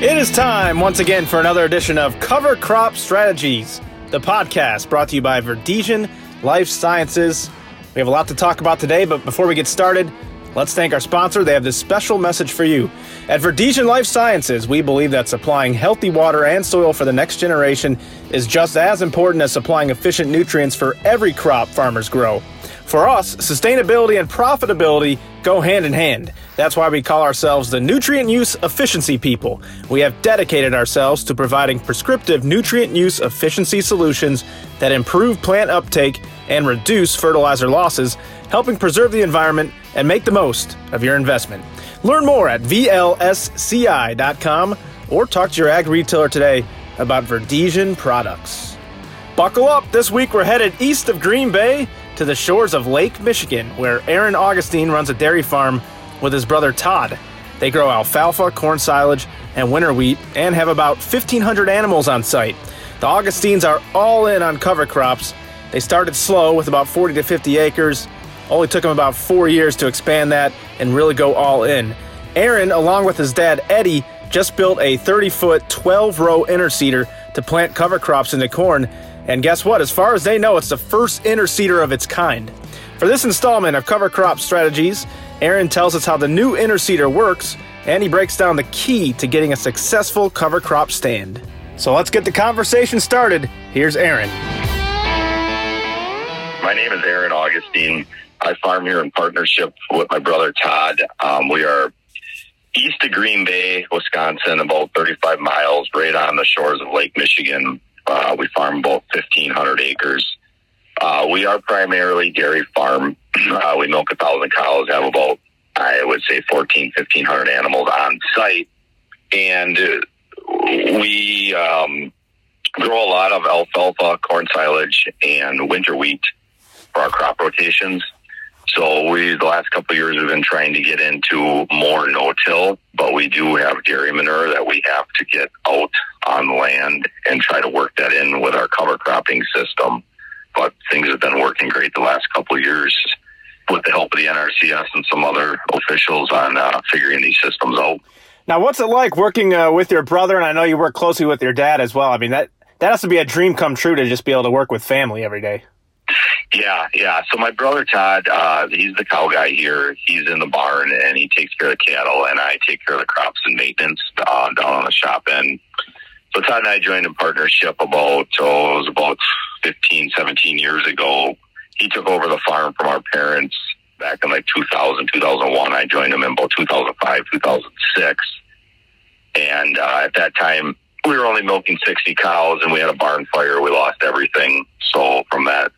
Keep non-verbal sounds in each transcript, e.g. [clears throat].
It is time once again for another edition of Cover Crop Strategies, the podcast brought to you by Verdesian Life Sciences. We have a lot to talk about today, but before we get started, let's thank our sponsor. They have this special message for you. At Verdesian Life Sciences, we believe that supplying healthy water and soil for the next generation is just as important as supplying efficient nutrients for every crop farmers grow. For us, sustainability and profitability go hand in hand. That's why we call ourselves the nutrient use efficiency people. We have dedicated ourselves to providing prescriptive nutrient use efficiency solutions that improve plant uptake and reduce fertilizer losses, helping preserve the environment and make the most of your investment. Learn more at VLSCI.com or talk to your ag retailer today about Verdesian products. Buckle up! This week we're headed east of Green Bay to the shores of Lake Michigan, where Aaron Augustine runs a dairy farm with his brother Todd. They grow alfalfa, corn silage, and winter wheat, and have about 1,500 animals on site. The Augustines are all in on cover crops. They started slow with about 40 to 50 acres. Only took them about four years to expand that and really go all in. Aaron, along with his dad Eddie, just built a 30 foot, 12 row interseeder to plant cover crops into corn and guess what? As far as they know, it's the first interseeder of its kind. For this installment of Cover Crop Strategies, Aaron tells us how the new interseeder works, and he breaks down the key to getting a successful cover crop stand. So let's get the conversation started. Here's Aaron. My name is Aaron Augustine. I farm here in partnership with my brother Todd. Um, we are east of Green Bay, Wisconsin, about 35 miles, right on the shores of Lake Michigan. Uh, we farm about 1,500 acres. Uh, we are primarily dairy farm. [clears throat] Uh, we milk a thousand cows, have about, I would say, 14, 1,500 animals on site. And we um, grow a lot of alfalfa, corn silage, and winter wheat for our crop rotations. So we, the last couple years, we've been trying to get into more no-till, but we do have dairy manure that we have to get out on land and try to work that in with our cover cropping system. But things have been working great the last couple years with the help of the NRCS and some other officials on uh, figuring these systems out. Now, what's it like working uh, with your brother? And I know you work closely with your dad as well. I mean, that that has to be a dream come true to just be able to work with family every day. Yeah, yeah. So my brother Todd, uh, he's the cow guy here. He's in the barn and he takes care of the cattle, and I take care of the crops and maintenance uh, down on the shop end. So Todd and I joined in partnership about oh, it was about 15, 17 years ago. He took over the farm from our parents back in like 2000, 2001. I joined him in about 2005, 2006, and uh, at that time we were only milking 60 cows, and we had a barn fire. We lost everything. So from that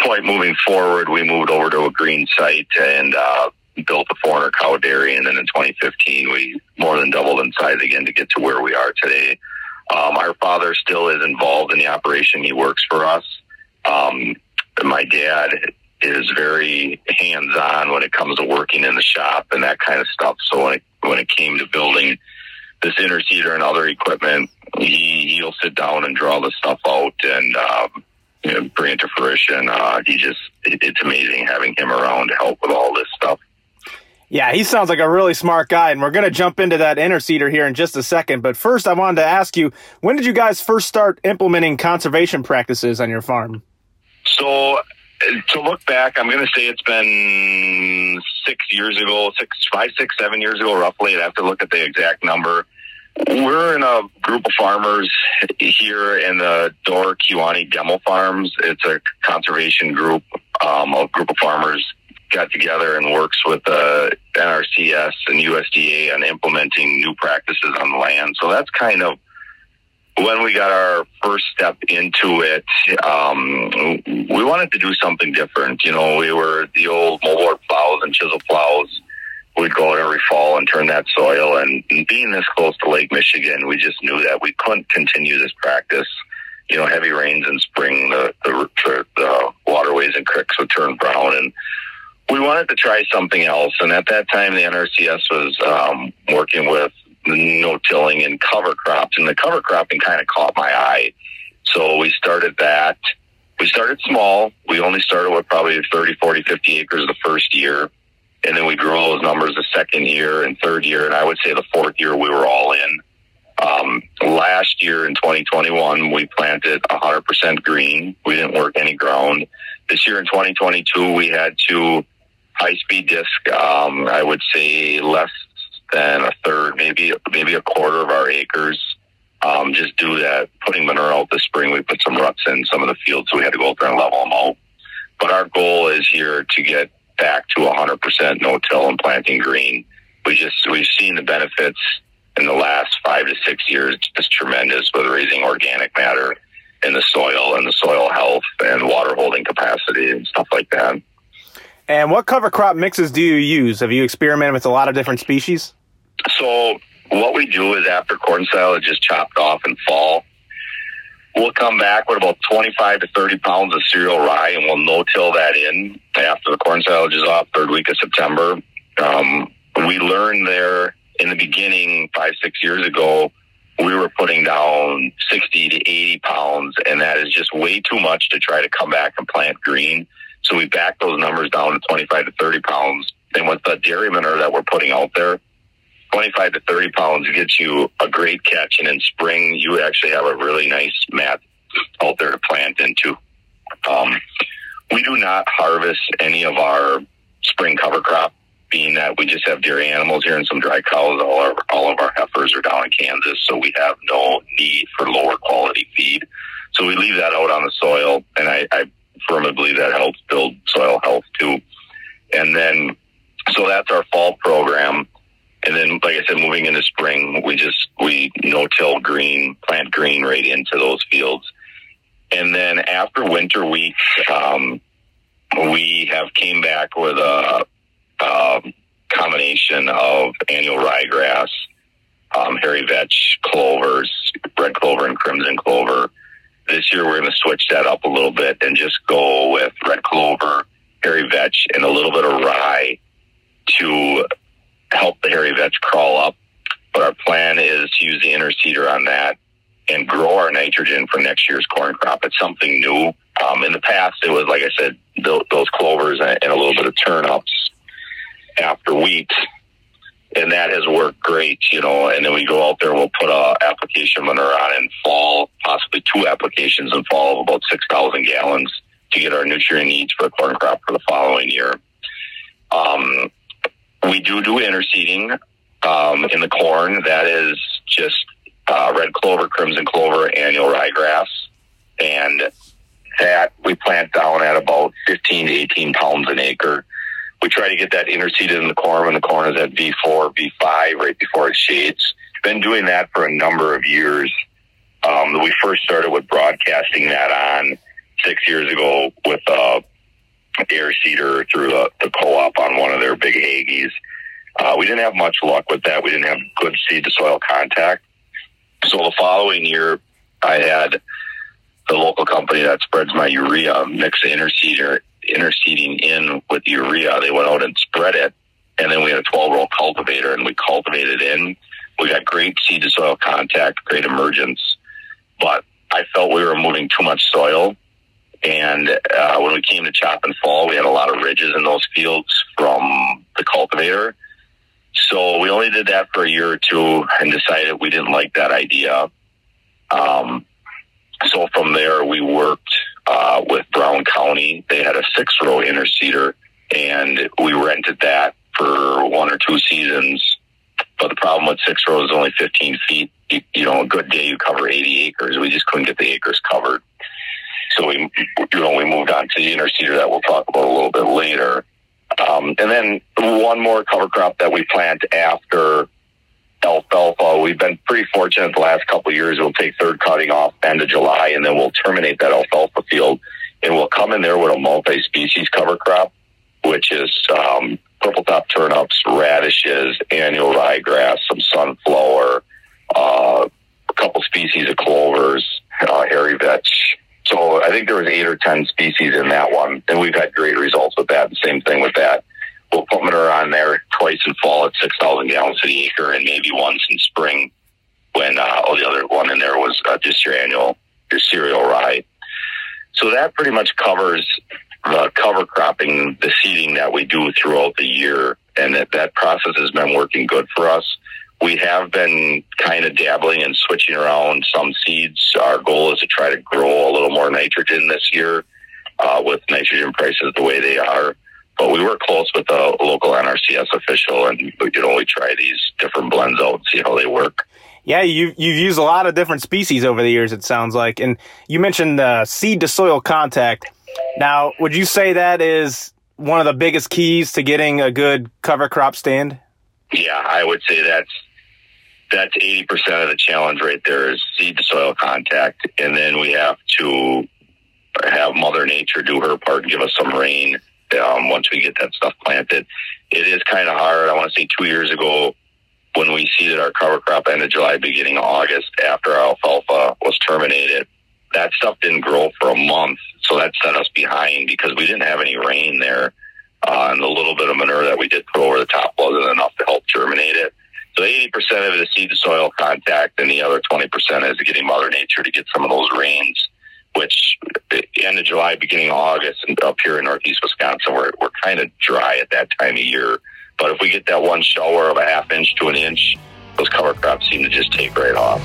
point moving forward, we moved over to a green site and uh, built the 400 cow dairy. And then in 2015, we more than doubled in size again to get to where we are today. Um, our father still is involved in the operation. He works for us. Um, my dad is very hands on when it comes to working in the shop and that kind of stuff. So when it, when it came to building this interseeder and other equipment, he, he'll sit down and draw the stuff out and, um, you know, bring it to fruition. Uh, he just, it, it's amazing having him around to help with all this stuff. Yeah, he sounds like a really smart guy, and we're going to jump into that interseeder here in just a second. But first, I wanted to ask you, when did you guys first start implementing conservation practices on your farm? So, to look back, I'm going to say it's been six years ago, six, five, six, seven years ago, roughly. I'd have to look at the exact number. We're in a group of farmers here in the Door Kewaunee Demo Farms. It's a conservation group, um, a group of farmers got together and works with the NRCS and USDA on implementing new practices on the land. So that's kind of when we got our first step into it. Um, we wanted to do something different. You know, we were the old moldboard plows and chisel plows we'd go out every fall and turn that soil. And, being this close to Lake Michigan, we just knew that we couldn't continue this practice. You know, heavy rains in spring, the, the, the waterways and creeks would turn brown, and we wanted to try something else. And at that time, the NRCS was um, working with no tilling and cover crops, and the cover cropping kind of caught my eye. So we started that. We started small. We only started with probably 30, 40, 50 acres the first year and then we grew all those numbers the second year and third year, and I would say the fourth year we were all in. Um, last year in 2021, we planted 100% green. We didn't work any ground. This year in 2022, we had two high speed disc. Um, I would say less than a third, maybe maybe a quarter of our acres. Um, just to that putting manure out this spring, we put some ruts in some of the fields, so we had to go out there and level them out. But our goal is here to get back to 100% no-till and planting green. We just we've seen the benefits in the last five to six years just tremendous with raising organic matter in the soil and the soil health and water holding capacity and stuff like that. And what cover crop mixes do you use? Have you experimented with a lot of different species? So what we do is after corn silage is chopped off in fall, we'll come back with about 25 to 30 pounds of cereal rye and we'll no-till that in after the corn silage is off, third week of September. Um, we learned there in the beginning, five, six years ago, we were putting down 60 to 80 pounds, and that is just way too much to try to come back and plant green. So we backed those numbers down to 25 to 30 pounds. And with the dairy manure that we're putting out there, 25 to 30 pounds gets you a great catch. And in spring, you actually have a really nice mat out there to plant into. Um, we do not harvest any of our spring cover crop being that we just have dairy animals here and some dry cows. All our all of our heifers are down in Kansas, so we have no need for lower quality feed. So we leave that out on the soil, and I, I firmly believe that helps build soil health too. And then, so that's our fall program. And then, like I said, moving into spring, we just we no-till green, plant green right into those fields. And then after winter weeks, um, we have came back with a um, combination of annual ryegrass, um, hairy vetch, clovers, red clover, and crimson clover. This year, we're going to switch that up a little bit and just go with red clover, hairy vetch, and a little bit of rye to help the hairy vetch crawl up. But our plan is to use the interseeder on that and grow our nitrogen for next year's corn crop. It's something new. Um, in the past, it was like I said, those clovers and a little bit of turnips after wheat, and that has worked great, you know. And then we go out there, we'll put a application manure on in fall, possibly two applications in fall of about six thousand gallons to get our nutrient needs for corn crop for the following year. Um, we do do interseeding um, in the corn. That is just uh, red clover, crimson clover, annual ryegrass, and that we plant down at about 15 to 18 pounds an acre we try to get that interseeded in the corn when the corn is at V4, V5, right before it shades. Been doing that for a number of years. Um, we first started with broadcasting that on six years ago with uh, air seeder through the, the co-op on one of their big Hagies. Uh, we didn't have much luck with that. We didn't have good seed to soil contact. So the following year, I had the local company that spreads my urea mix the interseeder interseeding in with urea. They went out and spread it, and then we had a 12 row cultivator, and we cultivated in. We got great seed to soil contact, great emergence, but I felt we were moving too much soil. And uh, when we came to chop and fall, we had a lot of ridges in those fields from the cultivator. So we only did that for a year or two and decided we didn't like that idea. Um, so from there, we worked uh, with Brown County. They had a six row interseeder, and we rented that for one or two seasons. But the problem with six rows is only 15 feet. You, you know, a good day you cover 80 acres. We just couldn't get the acres covered. So we, you know, we moved on to the interseeder that we'll talk about a little bit later. Um, and then one more cover crop that we plant after alfalfa. We've been pretty fortunate the last couple years. We'll take third cutting off end of July, and then we'll terminate that alfalfa field, and we'll come in there with a multi-species cover crop, which is um, purple top turnips, radishes, annual ryegrass, some sunflower, uh, a couple species of clovers, uh, hairy vetch. So I think there was eight or ten species in that one, and we've had great results with that. And same thing with that we'll put manure on there twice in fall at 6,000 gallons to the acre and maybe once in spring when uh, oh, the other one in there was uh, just your annual, your cereal rye. So that pretty much covers the cover cropping, the seeding that we do throughout the year. And that, that process has been working good for us. We have been kind of dabbling and switching around some seeds. Our goal is to try to grow a little more nitrogen this year uh, with nitrogen prices the way they are. But we work close with a local NRCS official, and you know we try these different blends out and see how they work. Yeah, you you've used a lot of different species over the years. It sounds like, and you mentioned the seed to soil contact. Now, would you say that is one of the biggest keys to getting a good cover crop stand? Yeah, I would say that's that's eighty percent of the challenge right there is seed to soil contact, and then we have to have Mother Nature do her part and give us some rain um, once we get that stuff planted. It is kind of hard. I want to say two years ago when we seeded our cover crop end of July, beginning of August, after our alfalfa was terminated, that stuff didn't grow for a month. So that set us behind because we didn't have any rain there. Uh, and the little bit of manure that we did put over the top wasn't enough to help germinate it. So 80% of it is seed to soil contact, and the other 20% is getting Mother Nature to get some of those rains, which eh, end of July, beginning of August, and up here in northeast Wisconsin, we're, we're kind of dry at that time of year. But if we get that one shower of a half inch to an inch, those cover crops seem to just take right off.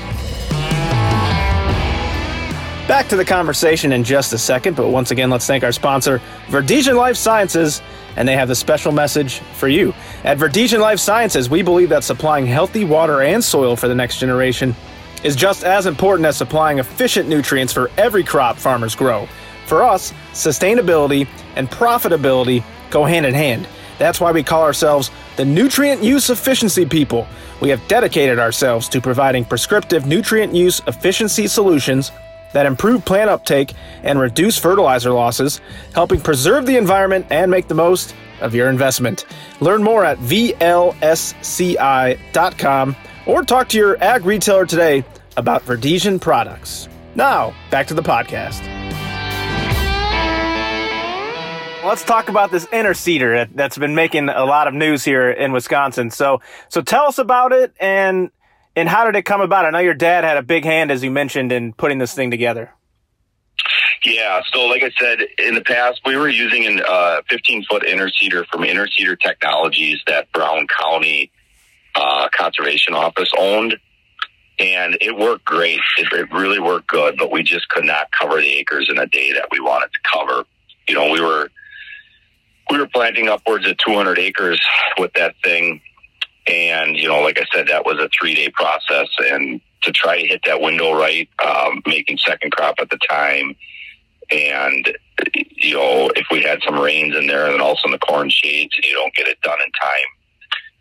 To the conversation in just a second, but once again, let's thank our sponsor, Verdesian Life Sciences, and they have the special message for you. At Verdesian Life Sciences, we believe that supplying healthy water and soil for the next generation is just as important as supplying efficient nutrients for every crop farmers grow. For us, sustainability and profitability go hand in hand. That's why we call ourselves the Nutrient Use Efficiency People. We have dedicated ourselves to providing prescriptive nutrient use efficiency solutions that improve plant uptake and reduce fertilizer losses, helping preserve the environment and make the most of your investment. Learn more at VLSCI.com or talk to your ag retailer today about Verdesian products. Now, back to the podcast. Let's talk about this interseeder that's been making a lot of news here in Wisconsin. So, so tell us about it and and how did it come about? I know your dad had a big hand, as you mentioned, in putting this thing together. Yeah, so like I said, in the past, we were using a uh, 15 foot interseeder from Interseeder Technologies that Brown County uh, Conservation Office owned. And it worked great. It, it really worked good, but we just could not cover the acres in a day that we wanted to cover. You know, we were we were planting upwards of 200 acres with that thing. And, you know, like I said, that was a three day process. And to try to hit that window right, um, making second crop at the time. And, you know, if we had some rains in there and then also in the corn shades, you don't get it done in time.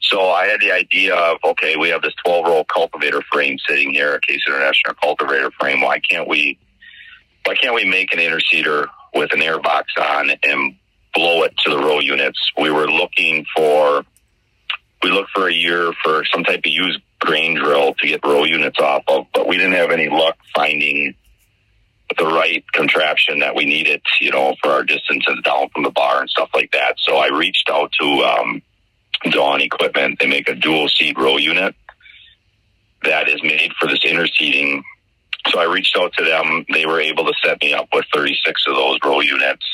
So I had the idea of, okay, we have this 12 roll cultivator frame sitting here, a Case International cultivator frame. Why can't we, why can't we make an interseeder with an air box on and blow it to the row units. We were looking for, we looked for a year for some type of used grain drill to get row units off of, but we didn't have any luck finding the right contraption that we needed, you know, for our distances down from the bar and stuff like that. So I reached out to um, Dawn Equipment. They make a dual seat row unit that is made for this interseeding. So I reached out to them. They were able to set me up with 36 of those row units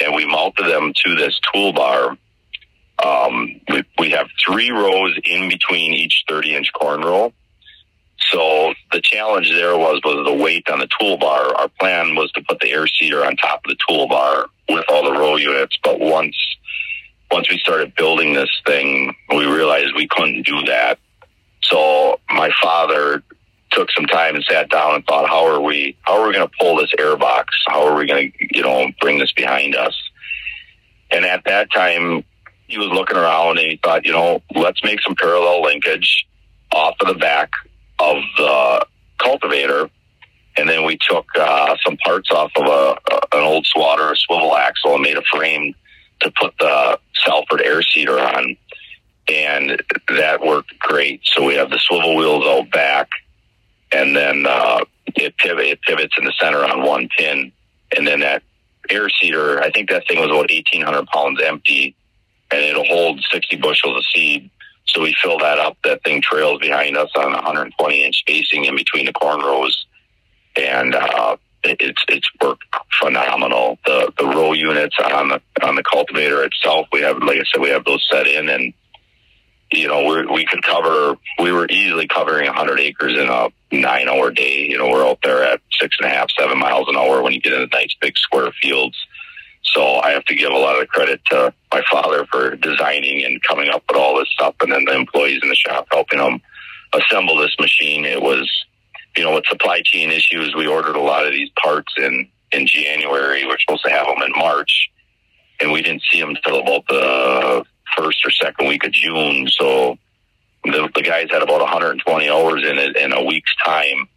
and we mounted them to this toolbar. Um, we, we have three rows in between each 30 inch corn row. So the challenge there was was the weight on the toolbar. Our plan was to put the air seeder on top of the toolbar with all the row units, but once once we started building this thing, we realized we couldn't do that. So my father took some time and sat down and thought, how are we, how are we going to pull this air box? How are we going to, you know, bring this behind us? And at that time, he was looking around and he thought, you know, let's make some parallel linkage off of the back of the cultivator. And then we took uh, some parts off of a, an old swather, a swivel axle, and made a frame to put the Salford air seeder on. And that worked great. So we have the swivel wheels out back and then uh, it pivot it pivots in the center on one pin, and then that air seeder. I think that thing was about eighteen hundred pounds empty, and it'll hold sixty bushels of seed. So we fill that up. That thing trails behind us on 120 inch spacing in between the corn rows, and uh, it's it's worked phenomenal. The the row units on the on the cultivator itself, we have like I said, we have those set in, and you know, we we could cover. We were easily covering 100 acres in a nine-hour day. You know, we're out there at six and a half, seven miles an hour when you get into nice big square fields. So I have to give a lot of credit to my father for designing and coming up with all this stuff, and then the employees in the shop helping them assemble this machine. It was, you know, with supply chain issues, we ordered a lot of these parts in in January. We're supposed to have them in March, and we didn't see them until about the first or second week of June. So the, the guys had about 120 hours in it in a week's time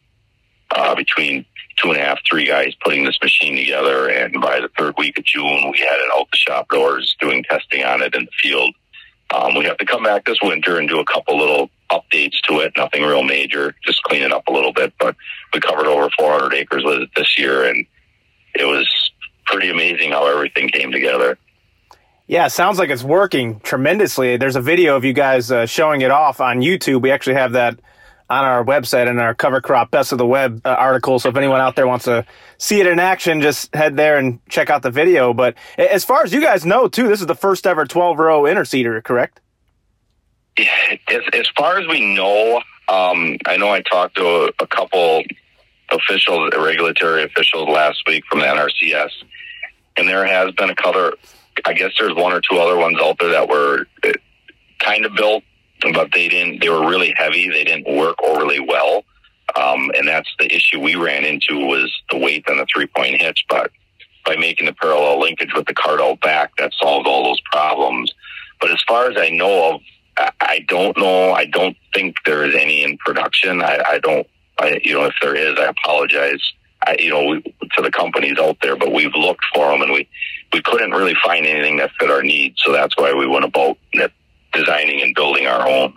uh, between two and a half, three guys putting this machine together. And by the third week of June, we had it out the shop doors doing testing on it in the field. Um, we have to come back this winter and do a couple little updates to it. Nothing real major, just clean it up a little bit. But we covered over 400 acres with it this year, and it was pretty amazing how everything came together. Yeah, sounds like it's working tremendously. There's a video of you guys uh, showing it off on YouTube. We actually have that on our website and our cover crop best of the web uh, article. So if anyone out there wants to see it in action, just head there and check out the video. But as far as you guys know, too, this is the first ever 12 row interseeder, correct? As, as far as we know, um, I know I talked to a, a couple officials, regulatory officials last week from the NRCS, and there has been a color. I guess there's one or two other ones out there that were uh, kind of built, but they didn't. They were really heavy. They didn't work overly well, um, and that's the issue we ran into was the weight on the three point hitch. But by making the parallel linkage with the out back, that solved all those problems. But as far as I know of, I don't know. I don't think there is any in production. I, I don't. I, you know, if there is, I apologize. I, you know, we, to the companies out there, but we've looked for them and we we couldn't really find anything that fit our needs. So that's why we went about designing and building our own.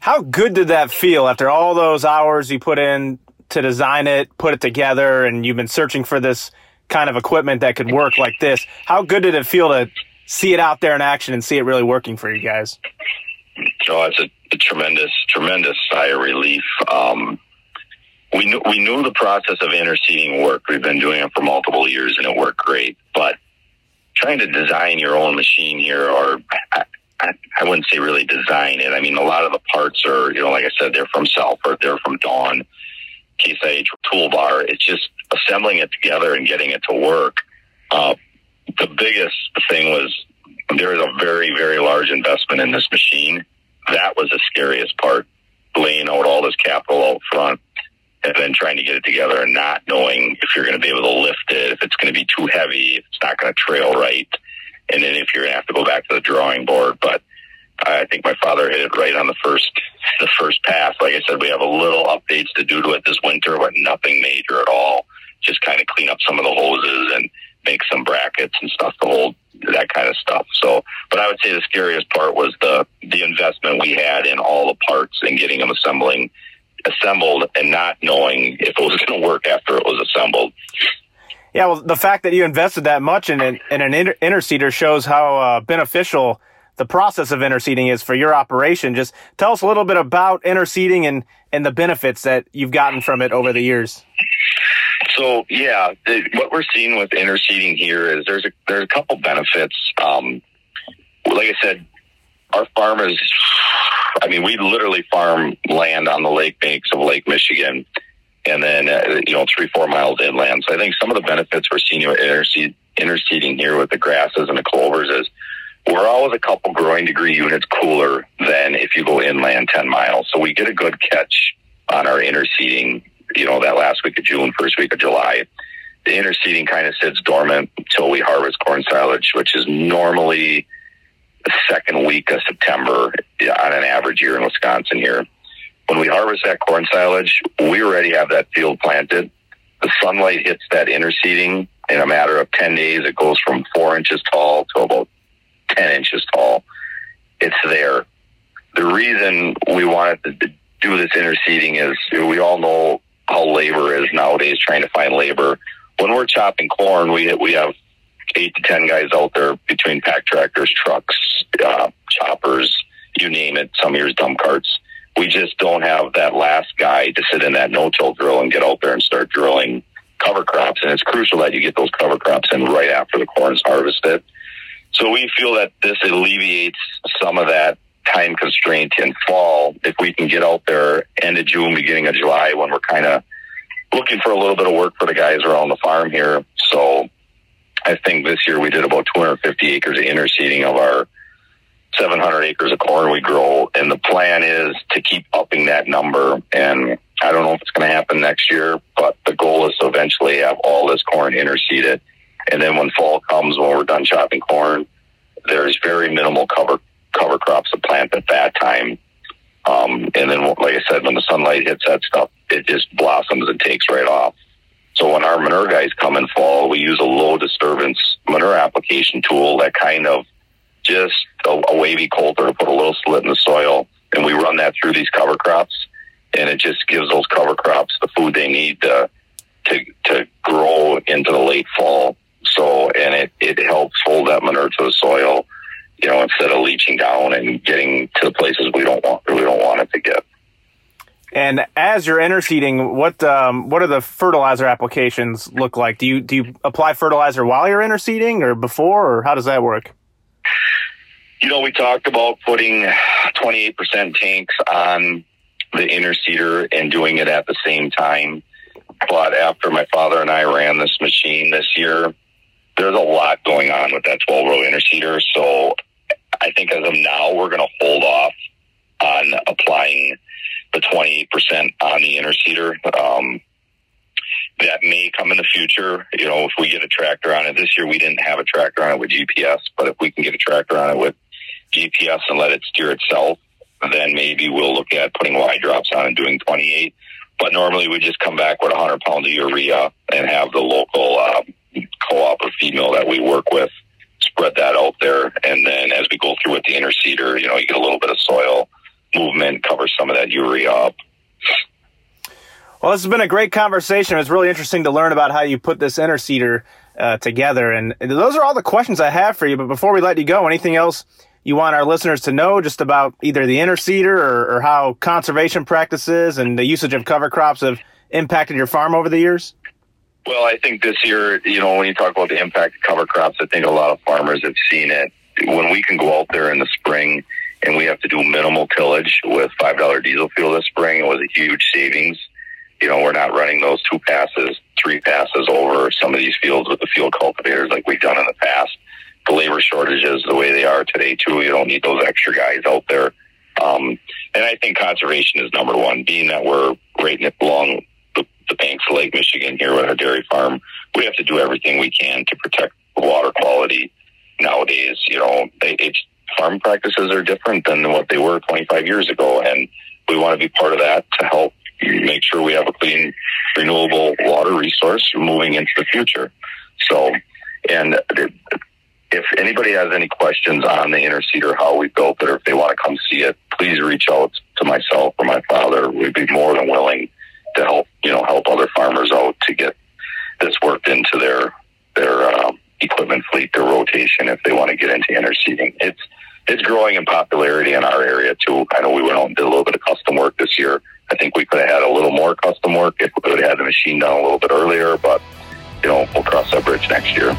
How good did that feel after all those hours you put in to design it, put it together, and you've been searching for this kind of equipment that could work like this? How good did it feel to see it out there in action and see it really working for you guys? Oh, it's a, a tremendous, tremendous sigh of relief. Um, we knew we knew the process of interseeding worked. We've been doing it for multiple years, and it worked great. But trying to design your own machine here, or I, wouldn't say really design it. I mean, a lot of the parts are, you know, like I said, they're from Salford, they're from Dawn, Case IH Toolbar. It's just assembling it together and getting it to work. Uh, the biggest thing was there is a very, very large investment in this machine. That was the scariest part, laying out all this capital out front and then trying to get it together and not knowing if you're going to be able to lift it, if it's going to be too heavy, if it's not going to trail right, and then if you're to have to go back to the drawing board. But I think my father hit it right on the first the first pass. Like I said, we have a little updates to do to it this winter, but nothing major at all. Just kind of clean up some of the hoses and make some brackets and stuff to hold that kind of stuff. So, but I would say the scariest part was the the investment we had in all the parts and getting them assembling assembled and not knowing if it was going to work after it was assembled. Yeah, well, the fact that you invested that much in an, in an inter- interseeder shows how uh, beneficial the process of interseeding is for your operation. Just tell us a little bit about interseeding and, and the benefits that you've gotten from it over the years. So yeah, what we're seeing with interseeding here is there's a there's a couple benefits. Um, like I said, our farm is. I mean, we literally farm land on the lake banks of Lake Michigan, and then uh, you know three four miles inland. So I think some of the benefits we're seeing interseed, interseeding here with the grasses and the clovers is we're always a couple growing degree units cooler than if you go inland 10 miles. So we get a good catch on our interseeding, you know, that last week of June, first week of July. The interseeding kind of sits dormant until we harvest corn silage, which is normally the second week of September on an average year in Wisconsin here. When we harvest that corn silage, we already have that field planted. The sunlight hits that interseeding in a matter of 10 days. It goes from four inches tall to about 10 inches tall. It's there. The reason we wanted to do this interseeding is we all know how labor is nowadays trying to find labor. When we're chopping corn, we we have eight to ten guys out there between pack tractors, trucks, uh, choppers, you name it. Some years dump carts. We just don't have that last guy to sit in that no-till drill and get out there and start drilling cover crops. And it's crucial that you get those cover crops in right after the corn's harvested. So we feel that this alleviates some of that time constraint in fall. If we can get out there end of June, beginning of July, when we're kind of looking for a little bit of work for the guys around the farm here. So I think this year we did about 250 acres of interseeding of our 700 acres of corn we grow. And the plan is to keep upping that number. And I don't know if it's going to happen next year, but the goal is to eventually have all this corn interseeded. And then when fall comes, when we're done chopping corn, there's very minimal cover cover crops to plant at that time. Um, and then, like I said, when the sunlight hits that stuff, it just blossoms and takes right off. So when our manure guys come in fall, we use a low disturbance manure application tool that kind of just a, a wavy coulter to put a little slit in the soil, and we run that through these cover crops, and it just gives those cover crops the food they need to to to grow into the late fall. So and it it helps hold that manure to the soil, you know, instead of leaching down and getting to the places we don't want we don't want it to get. And as you're interseeding, what um, what are the fertilizer applications look like? Do you do you apply fertilizer while you're interseeding, or before, or how does that work? You know, we talked about putting 28% tanks on the interseeder and doing it at the same time. But after my father and I ran this machine this year, there's a lot going on with that 12 row interseeder. So I think as of now, we're going to hold off on applying the 28% on the interseeder. Um, that may come in the future. You know, if we get a tractor on it this year, we didn't have a tractor on it with GPS, but if we can get a tractor on it with GPS and let it steer itself, then maybe we'll look at putting Y drops on and doing 28. But normally we just come back with 100 pounds of urea and have the local uh, co-op or female that we work with spread that out there. And then as we go through with the interseeder, you know, you get a little bit of soil movement, cover some of that urea up. Well, this has been a great conversation. It's really interesting to learn about how you put this interseeder uh, together. And those are all the questions I have for you. But before we let you go, anything else you want our listeners to know just about either the interseeder or, or how conservation practices and the usage of cover crops have impacted your farm over the years? Well, I think this year, you know, when you talk about the impact of cover crops, I think a lot of farmers have seen it. When we can go out there in the spring and we have to do minimal tillage with $5 diesel fuel this spring, it was a huge savings. You know, we're not running those two passes, three passes over some of these fields with the field cultivators like we've done in the past. The labor shortages, the way they are today, too, you don't need those extra guys out there. Um, and I think conservation is number one, being that we're right along the, the banks of Lake Michigan here with our dairy farm. We have to do everything we can to protect the water quality nowadays. You know, it's farm practices are different than what they were 25 years ago. And we want to be part of that to help make sure we have a clean, renewable water resource moving into the future. So, and if anybody has any questions on the interseeder, how we built it, or if they want to come see it, please reach out to myself or my father. We'd be more than willing to help, you know, help other farmers out to get this worked into their their um, equipment fleet, their rotation, if they want to get into interseeding. It's it's growing in popularity in our area too. I know we went out and did a little bit of custom work this year. I think we could have had a little more custom work if we would have had the machine done a little bit earlier, but you know, we'll cross that bridge next year.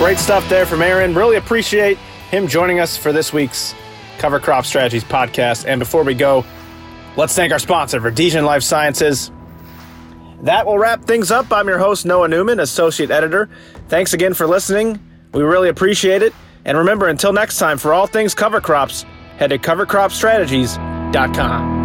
Great stuff there from Aaron. Really appreciate him joining us for this week's Cover Crop Strategies podcast. And before we go, let's thank our sponsor, Verdesian Life Sciences. That will wrap things up. I'm your host, Noah Newman, Associate Editor. Thanks again for listening. We really appreciate it. And remember, until next time, for all things cover crops, head to covercropstrategies.com.